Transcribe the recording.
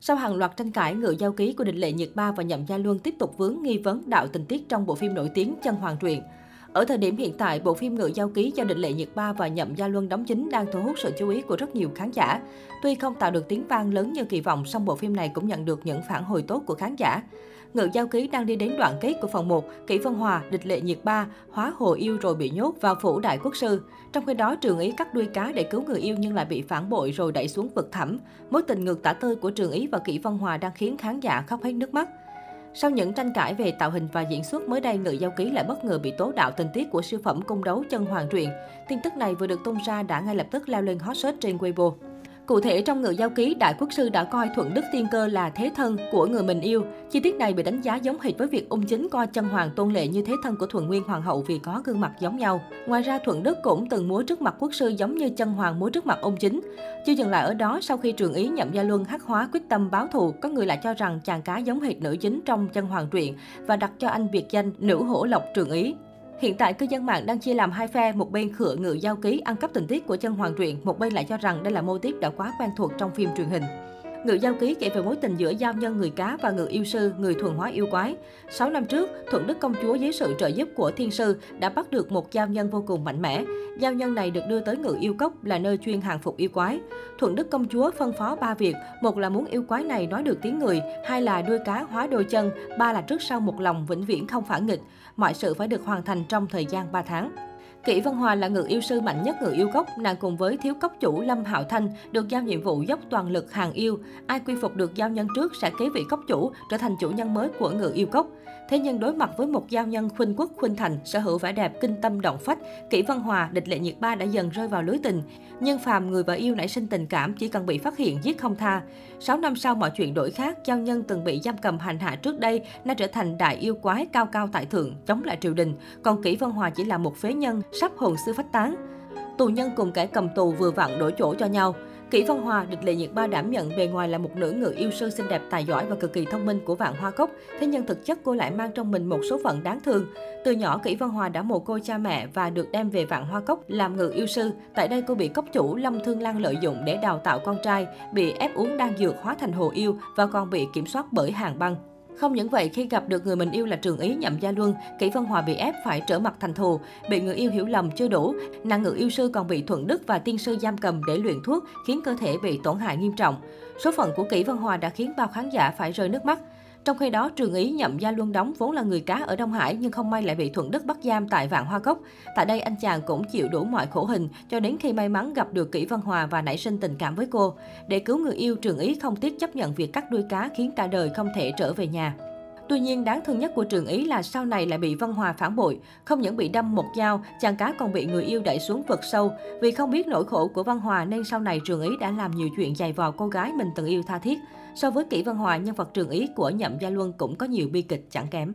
Sau hàng loạt tranh cãi, ngựa giao ký của Định Lệ Nhiệt Ba và Nhậm Gia Luân tiếp tục vướng nghi vấn đạo tình tiết trong bộ phim nổi tiếng Chân Hoàng truyện. Ở thời điểm hiện tại, bộ phim Ngự Giao Ký do định Lệ Nhiệt Ba và Nhậm Gia Luân đóng chính đang thu hút sự chú ý của rất nhiều khán giả. Tuy không tạo được tiếng vang lớn như kỳ vọng, song bộ phim này cũng nhận được những phản hồi tốt của khán giả. Ngự Giao Ký đang đi đến đoạn kết của phần 1, Kỷ Vân Hòa, Địch Lệ Nhiệt Ba, hóa hồ yêu rồi bị nhốt vào phủ đại quốc sư. Trong khi đó, Trường Ý cắt đuôi cá để cứu người yêu nhưng lại bị phản bội rồi đẩy xuống vực thẳm. Mối tình ngược tả tơi của Trường Ý và Kỷ Vân Hòa đang khiến khán giả khóc hết nước mắt. Sau những tranh cãi về tạo hình và diễn xuất, mới đây Ngự Giao Ký lại bất ngờ bị tố đạo tình tiết của siêu phẩm cung đấu chân hoàng truyện. Tin tức này vừa được tung ra đã ngay lập tức leo lên hot search trên Weibo. Cụ thể, trong ngự giao ký, Đại Quốc Sư đã coi Thuận Đức Tiên Cơ là thế thân của người mình yêu. Chi tiết này bị đánh giá giống hệt với việc ung chính coi chân hoàng tôn lệ như thế thân của Thuận Nguyên Hoàng hậu vì có gương mặt giống nhau. Ngoài ra, Thuận Đức cũng từng múa trước mặt quốc sư giống như chân hoàng múa trước mặt ung chính. Chưa dừng lại ở đó, sau khi trường ý nhậm gia luân hắc hóa quyết tâm báo thù, có người lại cho rằng chàng cá giống hệt nữ chính trong chân hoàng truyện và đặt cho anh biệt danh nữ hổ lộc trường ý. Hiện tại, cư dân mạng đang chia làm hai phe, một bên khựa ngự giao ký ăn cắp tình tiết của chân hoàng truyện, một bên lại cho rằng đây là mô típ đã quá quen thuộc trong phim truyền hình. Ngự giao ký kể về mối tình giữa giao nhân người cá và ngự yêu sư, người thuần hóa yêu quái. 6 năm trước, Thuận Đức công chúa dưới sự trợ giúp của thiên sư đã bắt được một giao nhân vô cùng mạnh mẽ. Giao nhân này được đưa tới ngự yêu cốc là nơi chuyên hàng phục yêu quái. Thuận Đức công chúa phân phó ba việc, một là muốn yêu quái này nói được tiếng người, hai là đuôi cá hóa đôi chân, ba là trước sau một lòng vĩnh viễn không phản nghịch. Mọi sự phải được hoàn thành trong thời gian 3 tháng. Kỷ Văn Hòa là ngự yêu sư mạnh nhất ngự yêu gốc, nàng cùng với thiếu cốc chủ Lâm Hạo Thanh được giao nhiệm vụ dốc toàn lực hàng yêu. Ai quy phục được giao nhân trước sẽ kế vị cốc chủ, trở thành chủ nhân mới của ngự yêu cốc. Thế nhưng đối mặt với một giao nhân khuynh quốc khuynh thành, sở hữu vẻ đẹp kinh tâm động phách, Kỷ Văn Hòa, địch lệ nhiệt ba đã dần rơi vào lưới tình. Nhưng phàm người vợ yêu nảy sinh tình cảm chỉ cần bị phát hiện giết không tha. 6 năm sau mọi chuyện đổi khác, giao nhân từng bị giam cầm hành hạ trước đây, nay trở thành đại yêu quái cao cao tại thượng, chống lại triều đình. Còn Kỷ Văn Hòa chỉ là một phế nhân, sắp hồn sư phách tán. Tù nhân cùng kẻ cầm tù vừa vặn đổi chỗ cho nhau. Kỷ Văn Hòa, địch lệ nhiệt ba đảm nhận bề ngoài là một nữ ngự yêu sư xinh đẹp tài giỏi và cực kỳ thông minh của vạn hoa cốc. Thế nhưng thực chất cô lại mang trong mình một số phận đáng thương. Từ nhỏ Kỷ Văn Hòa đã mồ côi cha mẹ và được đem về vạn hoa cốc làm ngự yêu sư. Tại đây cô bị cốc chủ Lâm Thương Lan lợi dụng để đào tạo con trai, bị ép uống đan dược hóa thành hồ yêu và còn bị kiểm soát bởi hàng băng. Không những vậy, khi gặp được người mình yêu là trường ý nhậm gia luân, Kỷ Vân Hòa bị ép phải trở mặt thành thù, bị người yêu hiểu lầm chưa đủ, nàng ngự yêu sư còn bị thuận đức và tiên sư giam cầm để luyện thuốc, khiến cơ thể bị tổn hại nghiêm trọng. Số phận của Kỷ Vân Hòa đã khiến bao khán giả phải rơi nước mắt. Trong khi đó, Trường Ý nhậm Gia Luân đóng vốn là người cá ở Đông Hải nhưng không may lại bị Thuận Đức bắt giam tại Vạn Hoa Cốc. Tại đây, anh chàng cũng chịu đủ mọi khổ hình cho đến khi may mắn gặp được Kỷ Văn Hòa và nảy sinh tình cảm với cô. Để cứu người yêu, Trường Ý không tiếc chấp nhận việc cắt đuôi cá khiến cả đời không thể trở về nhà. Tuy nhiên, đáng thương nhất của Trường Ý là sau này lại bị Văn Hòa phản bội. Không những bị đâm một dao, chàng cá còn bị người yêu đẩy xuống vực sâu. Vì không biết nỗi khổ của Văn Hòa nên sau này Trường Ý đã làm nhiều chuyện dày vò cô gái mình từng yêu tha thiết. So với Kỷ Văn Hòa, nhân vật Trường Ý của Nhậm Gia Luân cũng có nhiều bi kịch chẳng kém.